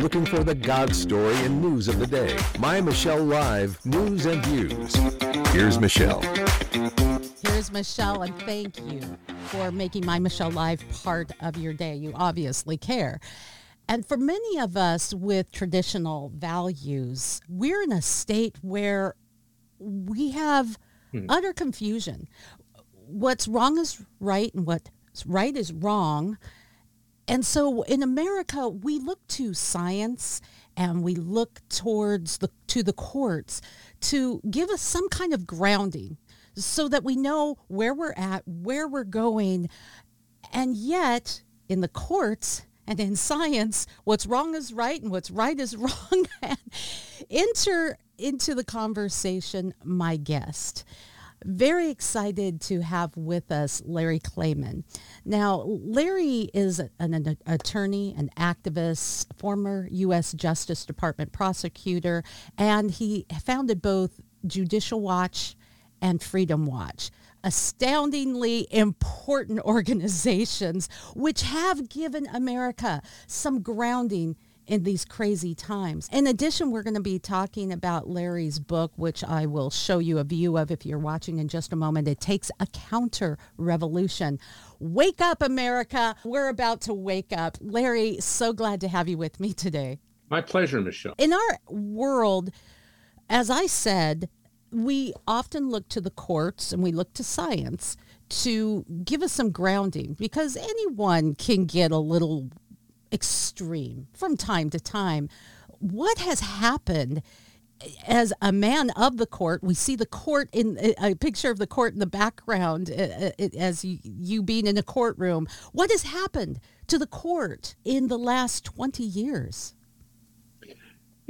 looking for the God story and news of the day. My Michelle Live News and Views. Here's Michelle. Here's Michelle, and thank you for making My Michelle Live part of your day. You obviously care. And for many of us with traditional values, we're in a state where we have hmm. utter confusion. What's wrong is right, and what's right is wrong. And so in America, we look to science and we look towards the to the courts to give us some kind of grounding so that we know where we're at, where we're going. And yet, in the courts and in science, what's wrong is right and what's right is wrong. enter into the conversation my guest. Very excited to have with us Larry Klayman. Now, Larry is an, an attorney, an activist, former U.S. Justice Department prosecutor, and he founded both Judicial Watch and Freedom Watch astoundingly important organizations which have given America some grounding in these crazy times. In addition, we're going to be talking about Larry's book, which I will show you a view of if you're watching in just a moment. It takes a counter revolution. Wake up, America. We're about to wake up. Larry, so glad to have you with me today. My pleasure, Michelle. In our world, as I said, we often look to the courts and we look to science to give us some grounding because anyone can get a little extreme from time to time. What has happened as a man of the court? We see the court in a picture of the court in the background uh, uh, as you being in a courtroom. What has happened to the court in the last 20 years?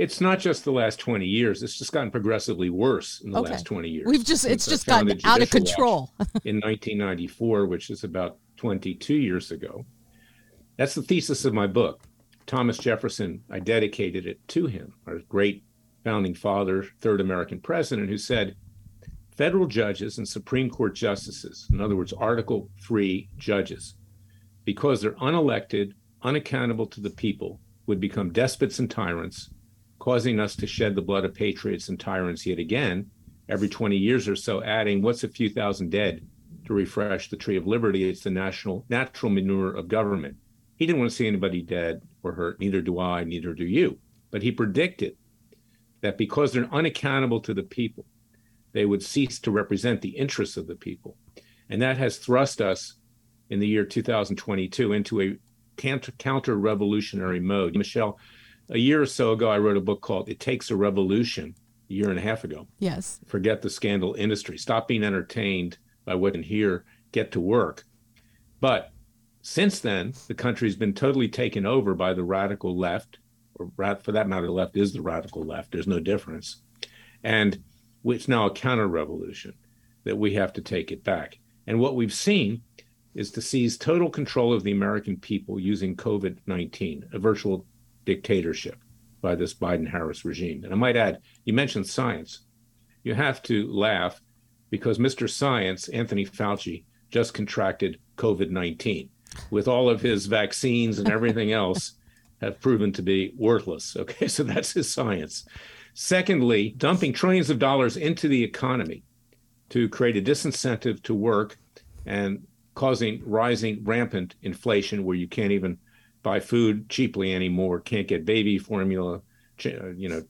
It's not just the last 20 years. It's just gotten progressively worse in the okay. last 20 years. We've just, it's just gotten out of control. in 1994, which is about 22 years ago. That's the thesis of my book. Thomas Jefferson, I dedicated it to him, our great founding father, third American president, who said, federal judges and Supreme Court justices, in other words, Article 3 judges, because they're unelected, unaccountable to the people, would become despots and tyrants, causing us to shed the blood of patriots and tyrants yet again, every 20 years or so, adding, what's a few thousand dead to refresh the tree of liberty? It's the national natural manure of government. He didn't want to see anybody dead or hurt. Neither do I, neither do you. But he predicted that because they're unaccountable to the people, they would cease to represent the interests of the people. And that has thrust us in the year 2022 into a counter revolutionary mode. Michelle, a year or so ago, I wrote a book called It Takes a Revolution, a year and a half ago. Yes. Forget the scandal industry. Stop being entertained by what in hear. get to work. But since then, the country's been totally taken over by the radical left, or for that matter, the left is the radical left. There's no difference. And it's now a counter revolution that we have to take it back. And what we've seen is to seize total control of the American people using COVID 19, a virtual dictatorship by this Biden Harris regime. And I might add, you mentioned science. You have to laugh because Mr. Science, Anthony Fauci, just contracted COVID 19 with all of his vaccines and everything else have proven to be worthless. Okay, so that's his science. Secondly, dumping trillions of dollars into the economy to create a disincentive to work and causing rising rampant inflation where you can't even buy food cheaply anymore, can't get baby formula, you know,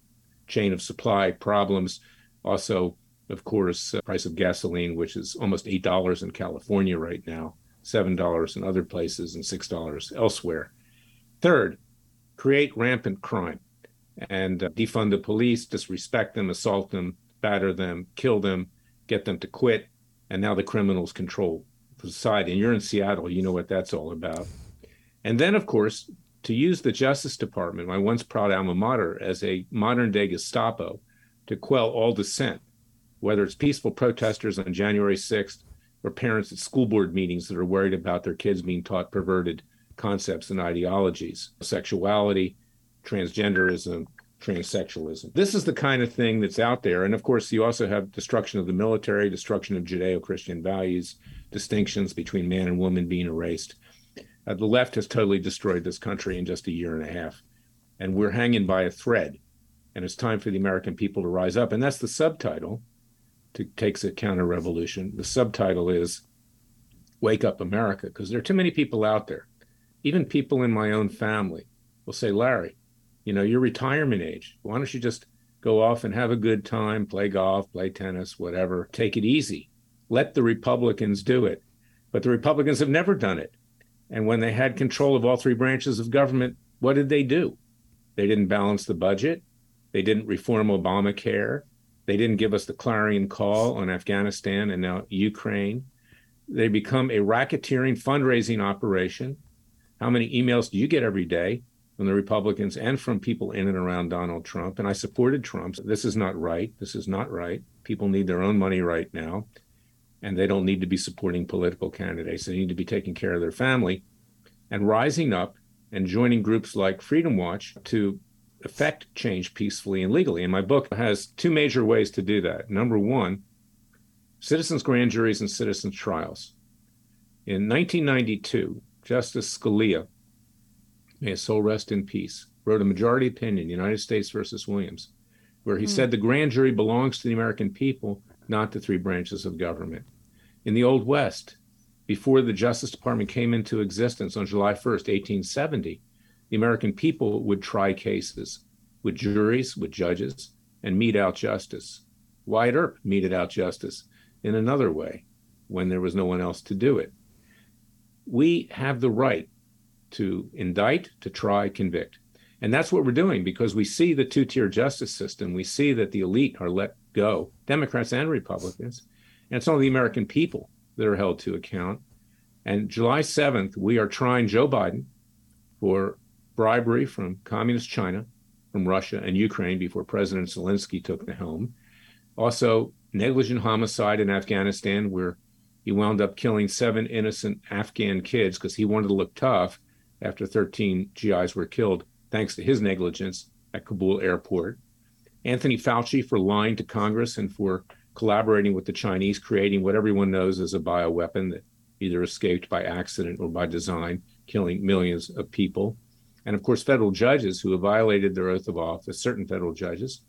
chain of supply problems. Also, of course, uh, price of gasoline, which is almost $8 in California right now. $7 in other places and $6 elsewhere. Third, create rampant crime and uh, defund the police, disrespect them, assault them, batter them, kill them, get them to quit. And now the criminals control society. And you're in Seattle, you know what that's all about. And then, of course, to use the Justice Department, my once proud alma mater, as a modern day Gestapo to quell all dissent, whether it's peaceful protesters on January 6th or parents at school board meetings that are worried about their kids being taught perverted concepts and ideologies, sexuality, transgenderism, transsexualism. This is the kind of thing that's out there. And of course, you also have destruction of the military, destruction of Judeo Christian values, distinctions between man and woman being erased. Uh, the left has totally destroyed this country in just a year and a half. and we're hanging by a thread. And it's time for the American people to rise up. And that's the subtitle to takes a counter revolution. The subtitle is Wake Up America, because there are too many people out there. Even people in my own family will say, Larry, you know, your retirement age. Why don't you just go off and have a good time, play golf, play tennis, whatever. Take it easy. Let the Republicans do it. But the Republicans have never done it. And when they had control of all three branches of government, what did they do? They didn't balance the budget. They didn't reform Obamacare. They didn't give us the clarion call on Afghanistan and now Ukraine. They become a racketeering fundraising operation. How many emails do you get every day from the Republicans and from people in and around Donald Trump? And I supported Trump. This is not right. This is not right. People need their own money right now, and they don't need to be supporting political candidates. They need to be taking care of their family and rising up and joining groups like Freedom Watch to effect change peacefully and legally. And my book has two major ways to do that. Number one, citizens' grand juries and citizens' trials. In 1992, Justice Scalia, may his soul rest in peace, wrote a majority opinion, United States versus Williams, where he mm. said the grand jury belongs to the American people, not the three branches of government. In the Old West, before the Justice Department came into existence on July 1st, 1870, the American people would try cases with juries, with judges, and mete out justice. Wyatt Earp meted out justice in another way when there was no one else to do it. We have the right to indict, to try, convict. And that's what we're doing because we see the two tier justice system. We see that the elite are let go, Democrats and Republicans. And it's only the American people that are held to account. And July 7th, we are trying Joe Biden for bribery from communist China, from Russia and Ukraine before President Zelensky took the helm. Also, negligent homicide in Afghanistan, where he wound up killing seven innocent Afghan kids because he wanted to look tough after 13 GIs were killed, thanks to his negligence at Kabul airport. Anthony Fauci for lying to Congress and for collaborating with the Chinese, creating what everyone knows as a bioweapon that either escaped by accident or by design, killing millions of people and of course, federal judges who have violated their oath of office, certain federal judges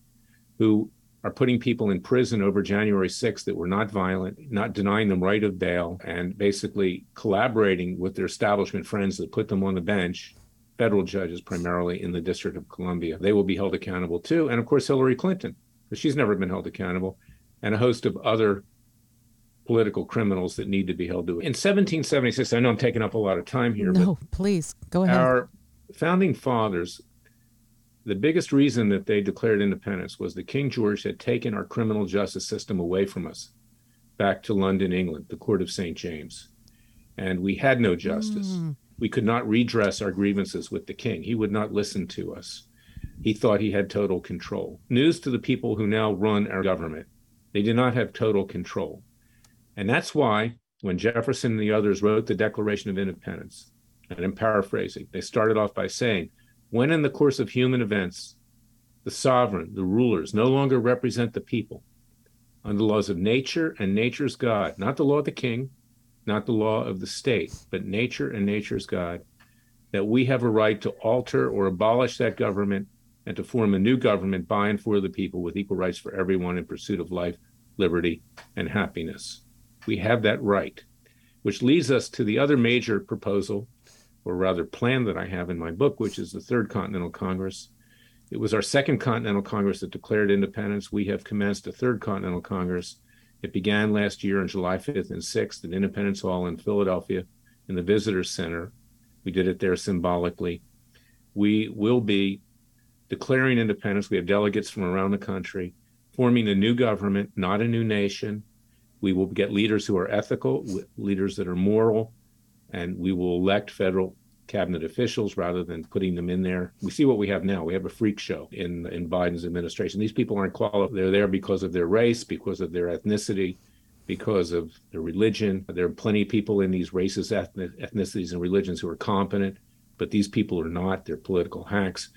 who are putting people in prison over January 6th that were not violent, not denying them right of bail, and basically collaborating with their establishment friends that put them on the bench, federal judges primarily in the District of Columbia. They will be held accountable too. And of course, Hillary Clinton, because she's never been held accountable, and a host of other political criminals that need to be held to it. In 1776, I know I'm taking up a lot of time here. No, please go ahead. Our founding fathers, the biggest reason that they declared independence was that King George had taken our criminal justice system away from us back to London, England, the court of St. James. And we had no justice. Mm. We could not redress our grievances with the king. He would not listen to us. He thought he had total control. News to the people who now run our government they did not have total control. And that's why when Jefferson and the others wrote the Declaration of Independence, and I'm paraphrasing, they started off by saying, when in the course of human events, the sovereign, the rulers, no longer represent the people under the laws of nature and nature's God, not the law of the king, not the law of the state, but nature and nature's God, that we have a right to alter or abolish that government and to form a new government by and for the people with equal rights for everyone in pursuit of life, liberty, and happiness. We have that right, which leads us to the other major proposal or rather plan that I have in my book, which is the Third Continental Congress. It was our Second Continental Congress that declared independence. We have commenced a Third Continental Congress. It began last year on July 5th and 6th at Independence Hall in Philadelphia in the Visitor Center. We did it there symbolically. We will be declaring independence. We have delegates from around the country, forming a new government, not a new nation. We will get leaders who are ethical, leaders that are moral, and we will elect federal cabinet officials rather than putting them in there. We see what we have now. We have a freak show in in Biden's administration. These people aren't qualified. They're there because of their race, because of their ethnicity, because of their religion. There are plenty of people in these races, ethnicities, and religions who are competent, but these people are not. They're political hacks.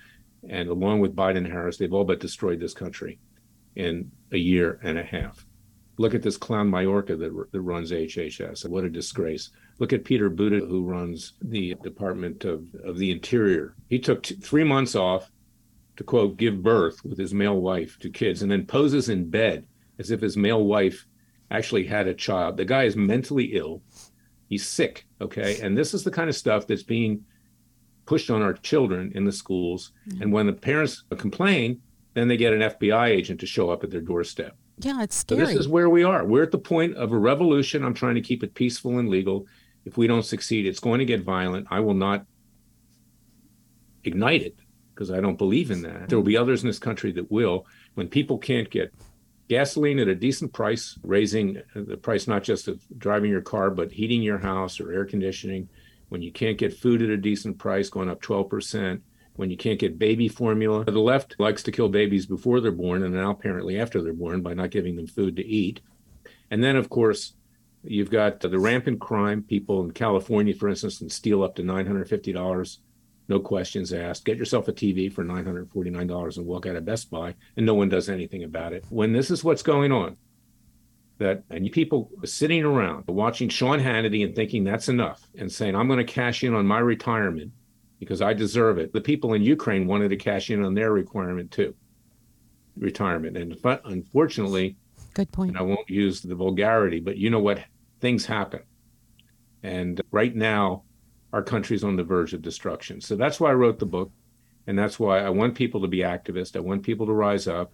And along with Biden and Harris, they've all but destroyed this country in a year and a half. Look at this clown Mayorkas that, that runs HHS. What a disgrace. Look at Peter Buttigieg, who runs the Department of, of the Interior. He took t- three months off to quote, give birth with his male wife to kids and then poses in bed as if his male wife actually had a child. The guy is mentally ill. He's sick. Okay. And this is the kind of stuff that's being pushed on our children in the schools. Mm-hmm. And when the parents complain, then they get an FBI agent to show up at their doorstep. Yeah, it's scary. So this is where we are. We're at the point of a revolution. I'm trying to keep it peaceful and legal. If we don't succeed, it's going to get violent. I will not ignite it because I don't believe in that. There will be others in this country that will. When people can't get gasoline at a decent price, raising uh, the price not just of driving your car, but heating your house or air conditioning, when you can't get food at a decent price, going up 12%, when you can't get baby formula. The left likes to kill babies before they're born and now apparently after they're born by not giving them food to eat. And then, of course, you've got the rampant crime. People in California, for instance, can steal up to $950 no questions asked. Get yourself a TV for $949 and walk out of Best Buy, and no one does anything about it. When this is what's going on, that and people sitting around watching Sean Hannity and thinking that's enough and saying, I'm going to cash in on my retirement because I deserve it. The people in Ukraine wanted to cash in on their requirement too, retirement. And but unfortunately, good point. I won't use the vulgarity, but you know what? Things happen. And right now, our country's on the verge of destruction. So that's why I wrote the book. And that's why I want people to be activists. I want people to rise up.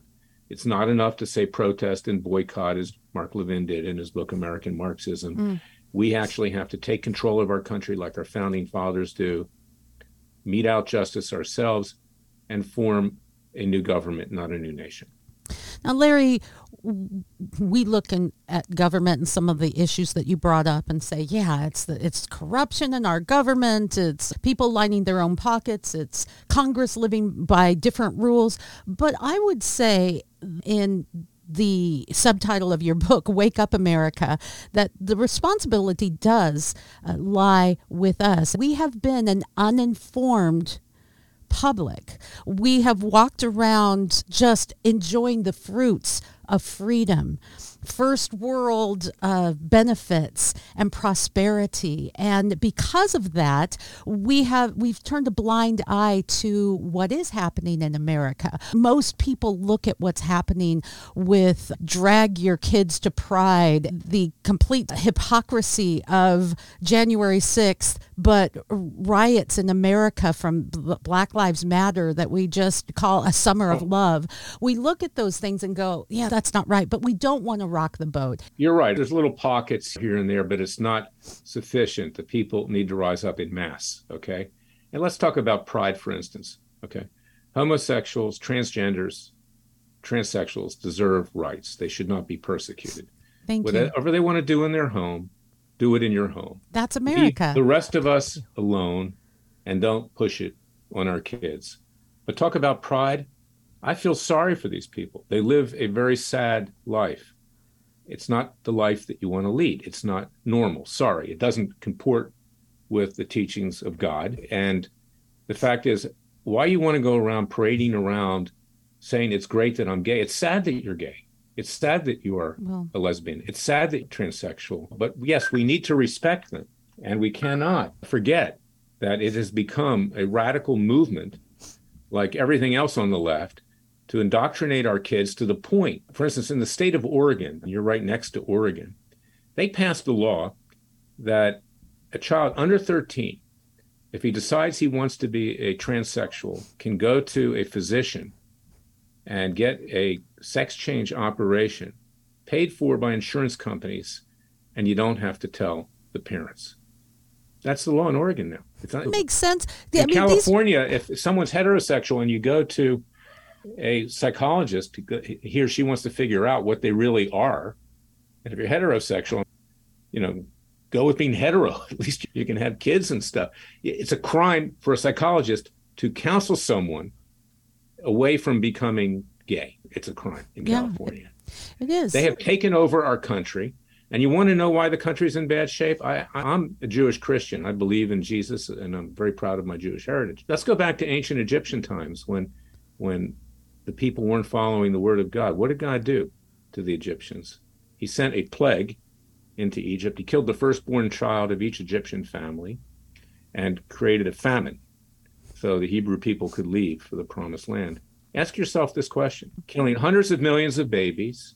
It's not enough to say protest and boycott, as Mark Levin did in his book, American Marxism. Mm. We actually have to take control of our country like our founding fathers do, mete out justice ourselves, and form a new government, not a new nation. Now, Larry, we look in, at government and some of the issues that you brought up and say, yeah, it's the, it's corruption in our government, it's people lining their own pockets, it's Congress living by different rules. But I would say in the subtitle of your book, Wake Up America, that the responsibility does uh, lie with us. We have been an uninformed public. We have walked around just enjoying the fruits of freedom first world uh, benefits and prosperity. And because of that, we have we've turned a blind eye to what is happening in America. Most people look at what's happening with drag your kids to pride, the complete hypocrisy of January 6th, but riots in America from Black Lives Matter that we just call a summer of love. We look at those things and go, yeah, that's not right, but we don't want to rock the boat. You're right. There's little pockets here and there, but it's not sufficient. The people need to rise up in mass. Okay. And let's talk about pride, for instance. Okay. Homosexuals, transgenders, transsexuals deserve rights. They should not be persecuted. Thank Whatever you. Whatever they want to do in their home, do it in your home. That's America. Leave the rest of us alone and don't push it on our kids. But talk about pride. I feel sorry for these people. They live a very sad life. It's not the life that you want to lead. It's not normal. Sorry, it doesn't comport with the teachings of God. And the fact is, why you want to go around parading around saying it's great that I'm gay? It's sad that you're gay. It's sad that you are well, a lesbian. It's sad that you're transsexual. But yes, we need to respect them. And we cannot forget that it has become a radical movement, like everything else on the left, to indoctrinate our kids to the point, for instance, in the state of Oregon, you're right next to Oregon, they passed a law that a child under 13, if he decides he wants to be a transsexual, can go to a physician and get a sex change operation paid for by insurance companies, and you don't have to tell the parents. That's the law in Oregon now. It's not, it makes sense. In I mean, California, these... if someone's heterosexual and you go to a psychologist, he or she wants to figure out what they really are. And if you're heterosexual, you know, go with being hetero. At least you can have kids and stuff. It's a crime for a psychologist to counsel someone away from becoming gay. It's a crime in yeah, California. It is. They have taken over our country. And you want to know why the country's in bad shape? I, I'm a Jewish Christian. I believe in Jesus, and I'm very proud of my Jewish heritage. Let's go back to ancient Egyptian times when, when the people weren't following the word of God. What did God do to the Egyptians? He sent a plague into Egypt. He killed the firstborn child of each Egyptian family and created a famine so the Hebrew people could leave for the promised land. Ask yourself this question killing hundreds of millions of babies,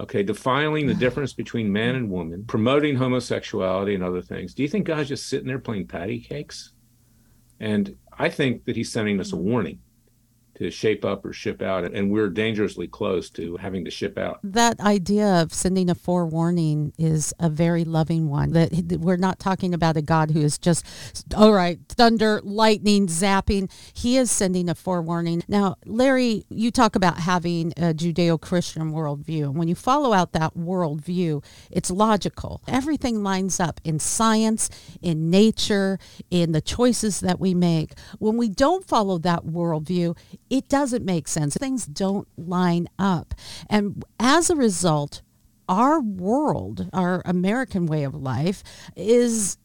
okay, defiling the difference between man and woman, promoting homosexuality and other things. Do you think God's just sitting there playing patty cakes? And I think that he's sending us a warning to shape up or ship out, and we're dangerously close to having to ship out. That idea of sending a forewarning is a very loving one. That we're not talking about a God who is just, all right, thunder, lightning, zapping. He is sending a forewarning. Now, Larry, you talk about having a Judeo-Christian worldview. And when you follow out that worldview, it's logical. Everything lines up in science, in nature, in the choices that we make. When we don't follow that worldview, it doesn't make sense. Things don't line up. And as a result, our world, our American way of life, is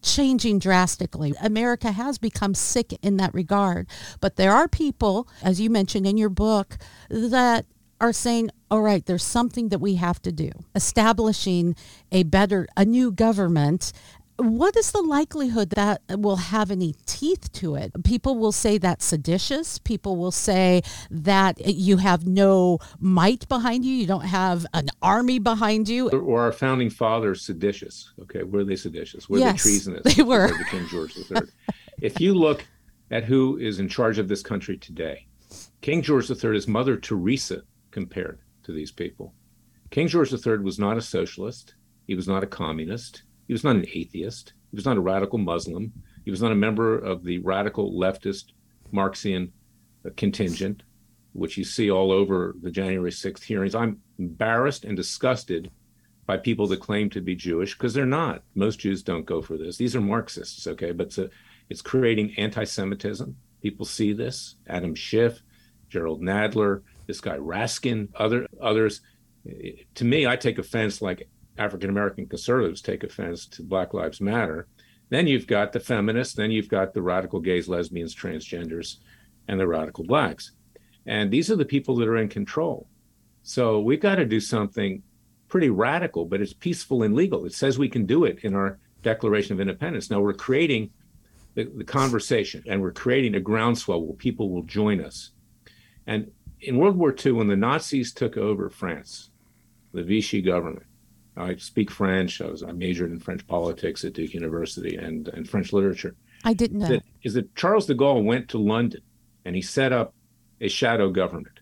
changing drastically. America has become sick in that regard. But there are people, as you mentioned in your book, that are saying, all right, there's something that we have to do. Establishing a better, a new government what is the likelihood that will have any teeth to it? People will say that's seditious. People will say that you have no might behind you. You don't have an army behind you. Or our founding fathers seditious. Okay, were they seditious? Were yes, they treasonous? They were. The King George III. if you look at who is in charge of this country today, King George III is Mother Teresa compared to these people. King George III was not a socialist. He was not a communist. He was not an atheist. He was not a radical Muslim. He was not a member of the radical leftist Marxian contingent, which you see all over the January 6th hearings. I'm embarrassed and disgusted by people that claim to be Jewish because they're not. Most Jews don't go for this. These are Marxists, okay? But it's, a, it's creating anti Semitism. People see this. Adam Schiff, Jerrold Nadler, this guy Raskin, other others. To me, I take offense like African American conservatives take offense to Black Lives Matter. Then you've got the feminists, then you've got the radical gays, lesbians, transgenders, and the radical blacks. And these are the people that are in control. So we've got to do something pretty radical, but it's peaceful and legal. It says we can do it in our Declaration of Independence. Now we're creating the, the conversation and we're creating a groundswell where people will join us. And in World War II, when the Nazis took over France, the Vichy government, I speak French. I was I majored in French politics at Duke University and, and French literature. I didn't know. That, is that Charles de Gaulle went to London and he set up a shadow government.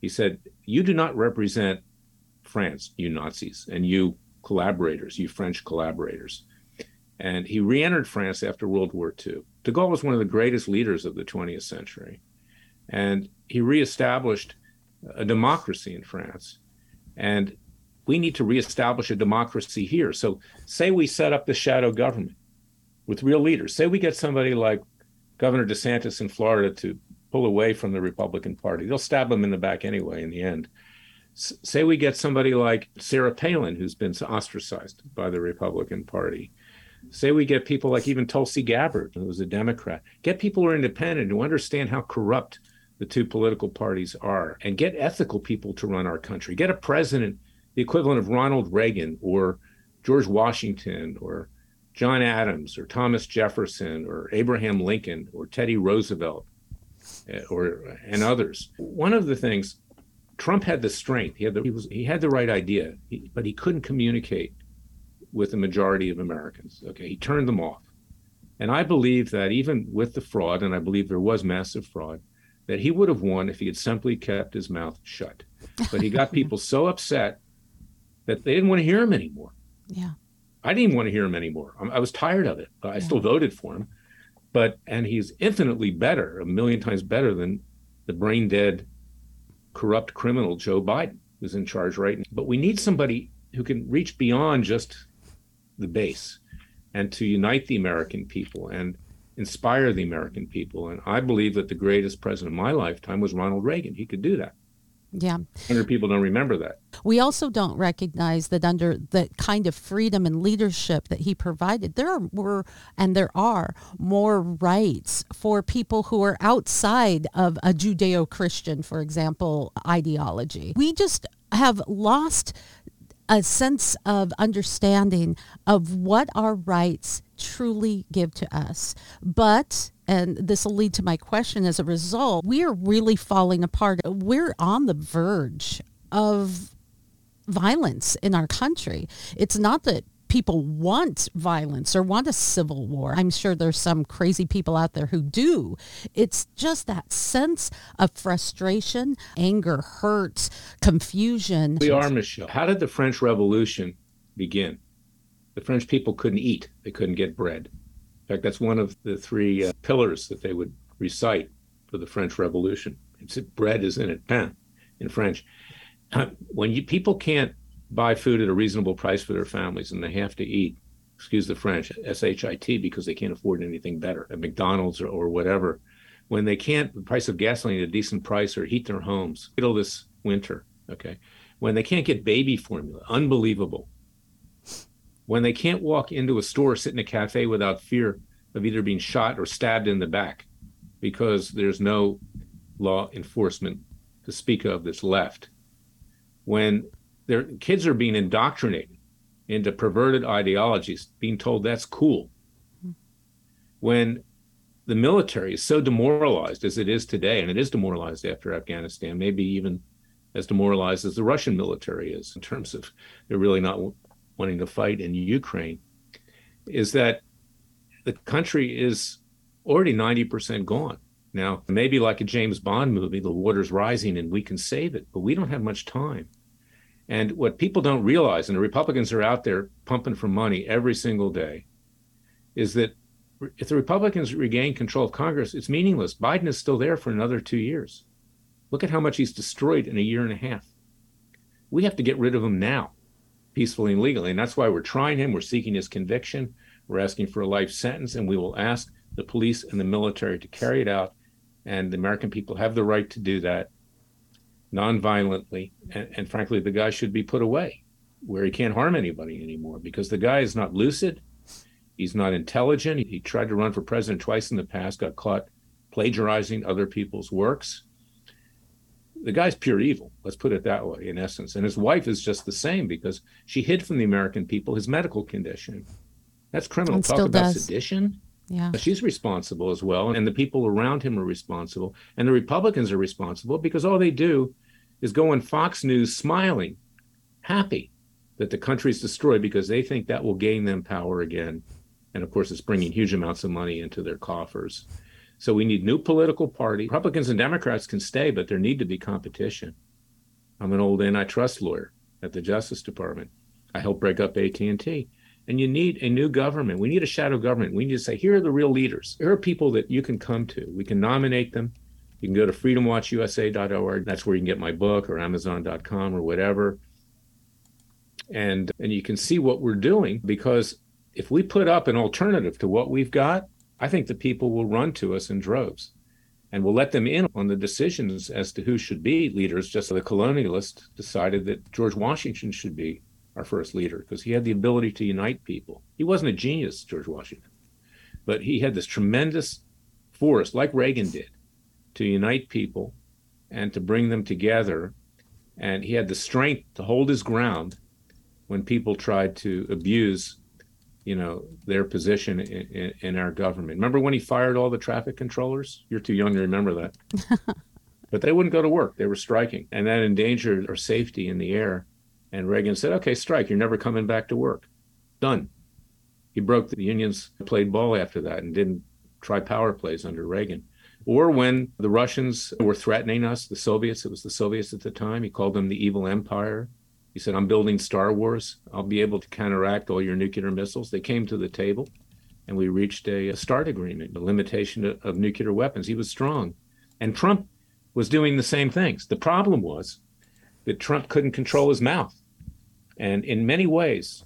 He said, "You do not represent France, you Nazis, and you collaborators, you French collaborators." And he re-entered France after World War II. De Gaulle was one of the greatest leaders of the 20th century, and he reestablished a democracy in France. And we need to reestablish a democracy here. So, say we set up the shadow government with real leaders. Say we get somebody like Governor DeSantis in Florida to pull away from the Republican Party. They'll stab him in the back anyway in the end. S- say we get somebody like Sarah Palin, who's been ostracized by the Republican Party. Say we get people like even Tulsi Gabbard, who was a Democrat. Get people who are independent, who understand how corrupt the two political parties are, and get ethical people to run our country. Get a president the equivalent of Ronald Reagan or George Washington or John Adams or Thomas Jefferson or Abraham Lincoln or Teddy Roosevelt eh, or and others. One of the things Trump had the strength. He had the he was he had the right idea, he, but he couldn't communicate with the majority of Americans. Okay, he turned them off. And I believe that even with the fraud, and I believe there was massive fraud, that he would have won if he had simply kept his mouth shut. But he got people so upset that they didn't want to hear him anymore. Yeah. I didn't even want to hear him anymore. I was tired of it. I yeah. still voted for him, but and he's infinitely better, a million times better than the brain dead, corrupt criminal Joe Biden, who's in charge right now. But we need somebody who can reach beyond just the base and to unite the American people and inspire the American people. And I believe that the greatest president of my lifetime was Ronald Reagan. He could do that. Yeah. 100 people don't remember that. We also don't recognize that under the kind of freedom and leadership that he provided, there were and there are more rights for people who are outside of a Judeo Christian, for example, ideology. We just have lost a sense of understanding of what our rights truly give to us. But, and this will lead to my question as a result, we are really falling apart. We're on the verge of violence in our country. It's not that people want violence or want a civil war. I'm sure there's some crazy people out there who do. It's just that sense of frustration, anger, hurt, confusion. We are, Michelle. How did the French Revolution begin? The French people couldn't eat, they couldn't get bread. In fact, that's one of the three uh, pillars that they would recite for the French Revolution. It's bread is in it, pain in French. Uh, when you people can't buy food at a reasonable price for their families and they have to eat, excuse the French, S-H-I-T, because they can't afford anything better at McDonald's or, or whatever. When they can't, the price of gasoline at a decent price or heat their homes, it'll this winter, okay? When they can't get baby formula, unbelievable. When they can't walk into a store, sit in a cafe without fear of either being shot or stabbed in the back because there's no law enforcement to speak of that's left. When their kids are being indoctrinated into perverted ideologies, being told that's cool. Hmm. When the military is so demoralized as it is today, and it is demoralized after Afghanistan, maybe even as demoralized as the Russian military is in terms of they're really not wanting to fight in Ukraine, is that the country is already 90% gone. Now, maybe like a James Bond movie, the water's rising and we can save it, but we don't have much time. And what people don't realize, and the Republicans are out there pumping for money every single day, is that if the Republicans regain control of Congress, it's meaningless. Biden is still there for another two years. Look at how much he's destroyed in a year and a half. We have to get rid of him now, peacefully and legally. And that's why we're trying him. We're seeking his conviction. We're asking for a life sentence, and we will ask the police and the military to carry it out. And the American people have the right to do that nonviolently. And, and frankly, the guy should be put away where he can't harm anybody anymore because the guy is not lucid. He's not intelligent. He, tried to run for president twice in the past, got caught plagiarizing other people's works. The guy's pure evil, let's put it that way, in essence. And his wife is just the same because she hid from the American people his medical condition. That's criminal. And Talk about does. sedition. Yeah. She's responsible as well, and the people around him are responsible, and the Republicans are responsible because all they do is go on Fox News smiling, happy that the country's destroyed because they think that will gain them power again. And of course, it's bringing huge amounts of money into their coffers. So we need new political party. Republicans and Democrats can stay, but there need to be competition. I'm an old antitrust lawyer at the Justice Department. I helped break up AT&T. And you need a new government. We need a shadow government. We need to say, here are the real leaders. Here are people that you can come to. We can nominate them. You can go to freedomwatchusa.org. That's where you can get my book or amazon.com or whatever. And and you can see what we're doing because if we put up an alternative to what we've got, I think the people will run to us in droves. And we'll let them in on the decisions as to who should be leaders, just so the colonialists decided that George Washington should be our first leader because he had the ability to unite people. He wasn't a genius, George Washington, but he had this tremendous force, like Reagan did, to unite people and to bring them together. And he had the strength to hold his ground when people tried to abuse, you know, their position in, in, in our government. Remember when he fired all the traffic controllers? You're too young to remember that. but they wouldn't go to work. They were striking, and that endangered our safety in the air. And Reagan said, okay, strike. You're never coming back to work. Done. He broke the unions, played ball after that, and didn't try power plays under Reagan. Or when the Russians were threatening us, the Soviets, it was the Soviets at the time, he called them the evil empire. He said, I'm building Star Wars. I'll be able to counteract all your nuclear missiles. They came to the table and we reached a, a START agreement, a limitation of, of nuclear weapons. He was strong. And Trump was doing the same things. The problem was that Trump couldn't control his mouth. And in many ways,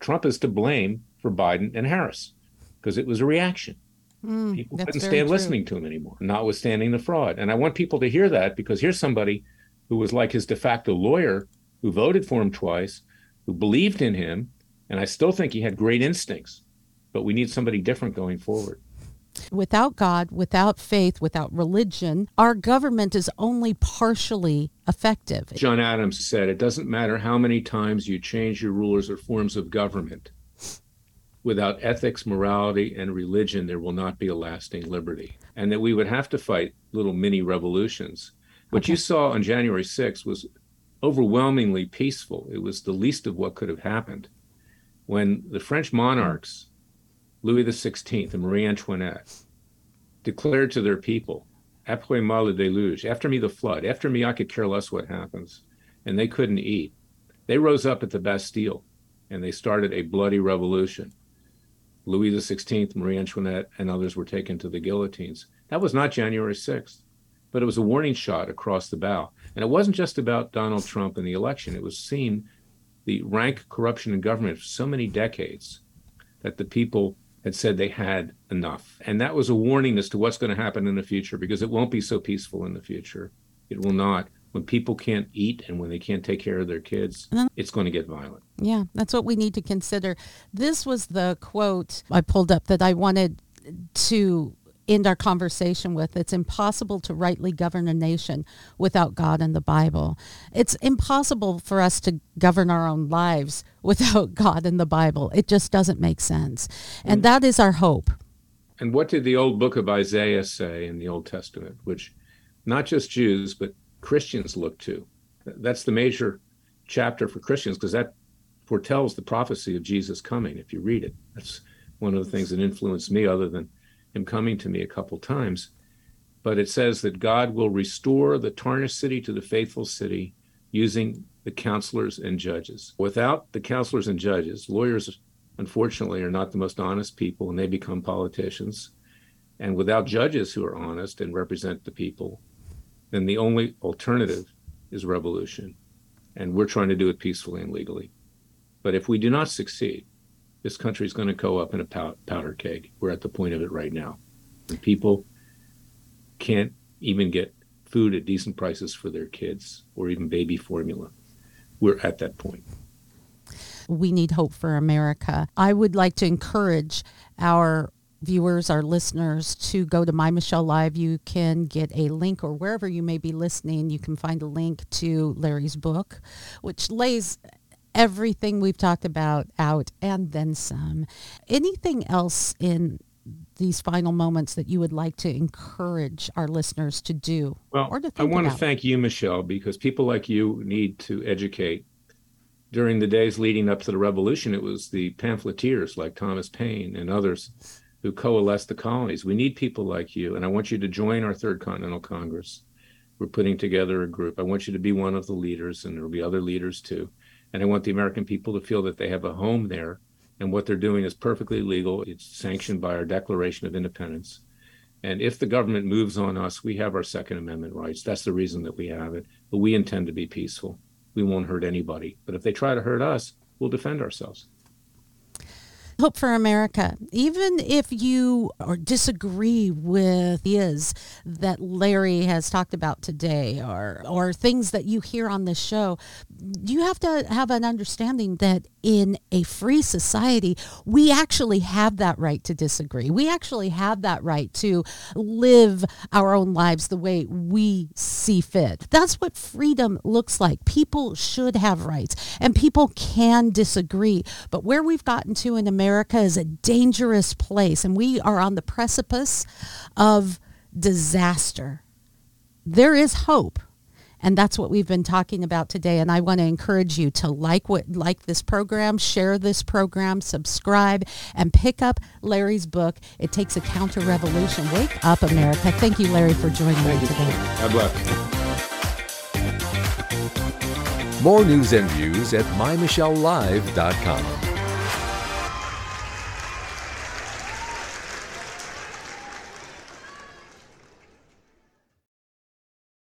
Trump is to blame for Biden and Harris because it was a reaction. Mm, People couldn't stand true. listening to him anymore, notwithstanding the fraud. And I want people to hear that because here's somebody who was like his de facto lawyer, who voted for him twice, who believed in him, and I still think he had great instincts. But we need somebody different going forward. Without God, without faith, without religion, our government is only partially effective. John Adams said, It doesn't matter how many times you change your rulers or forms of government. Without ethics, morality, and religion, there will not be a lasting liberty. And that we would have to fight little mini revolutions. What okay. you saw on January 6th was overwhelmingly peaceful. It was the least of what could have happened. When the French monarchs, Louis XVI and Marie Antoinette, declared to their people, Après moi le déluge, after me the flood, after me I could care less what happens, and they couldn't eat. They rose up at the Bastille and they started a bloody revolution. Louis XVI, Marie Antoinette, and others were taken to the guillotines. That was not January 6th, but it was a warning shot across the bow. And it wasn't just about Donald Trump and the election. It was seen the rank corruption in government for so many decades that the people had said they had enough. And that was a warning as to what's going to happen in the future because it won't be so peaceful in the future. It will not. When people can't eat and when they can't take care of their kids, it's going to get violent. Yeah, that's what we need to consider. This was the quote I pulled up that I wanted to end our conversation with. It's impossible to rightly govern a nation without God and the Bible. It's impossible for us to govern our own lives without God and the Bible. It just doesn't make sense. And mm. that is our hope. And what did the old book of Isaiah say in the Old Testament, which not just Jews, but Christians look to? That's the major chapter for Christians because that foretells the prophecy of Jesus coming if you read it. That's one of the things that influenced me, other than him coming to me a couple times. But it says that God will restore the tarnished city to the faithful city using the counselors and judges. Without the counselors and judges, lawyers, unfortunately, are not the most honest people and they become politicians. And without judges who are honest and represent the people, then the only alternative is revolution. And we're trying to do it peacefully and legally. But if we do not succeed, this country is going to go up in a powder keg. We're at the point of it right now. And people can't even get food at decent prices for their kids or even baby formula. We're at that point. We need hope for America. I would like to encourage our viewers, our listeners, to go to My Michelle Live. You can get a link, or wherever you may be listening, you can find a link to Larry's book, which lays everything we've talked about out and then some. Anything else in these final moments that you would like to encourage our listeners to do well, or to I want about? to thank you, Michelle, because people like you need to educate. During the days leading up to the revolution, it was the pamphleteers like Thomas Paine and others who coalesced the colonies. We need people like you, and I want you to join our Third Continental Congress. We're putting together a group. I want you to be one of the leaders, and there will be other leaders too. And I want the American people to feel that they have a home there and what they're doing is perfectly legal. It's sanctioned by our Declaration of Independence. And if the government moves on us, we have our Second Amendment rights. That's the reason that we have it. But we intend to be peaceful. We won't hurt anybody. But if they try to hurt us, we'll defend ourselves. Hope for America. Even if you or disagree with is that Larry has talked about today or or things that you hear on this show, you have to have an understanding that in a free society, we actually have that right to disagree. We actually have that right to live our own lives the way we see fit. That's what freedom looks like. People should have rights and people can disagree. But where we've gotten to in America America is a dangerous place and we are on the precipice of disaster. There is hope. And that's what we've been talking about today. And I want to encourage you to like what like this program, share this program, subscribe, and pick up Larry's book. It takes a counter revolution. Wake up, America. Thank you, Larry, for joining Thank me today. God bless. More news and views at mymichellelive.com.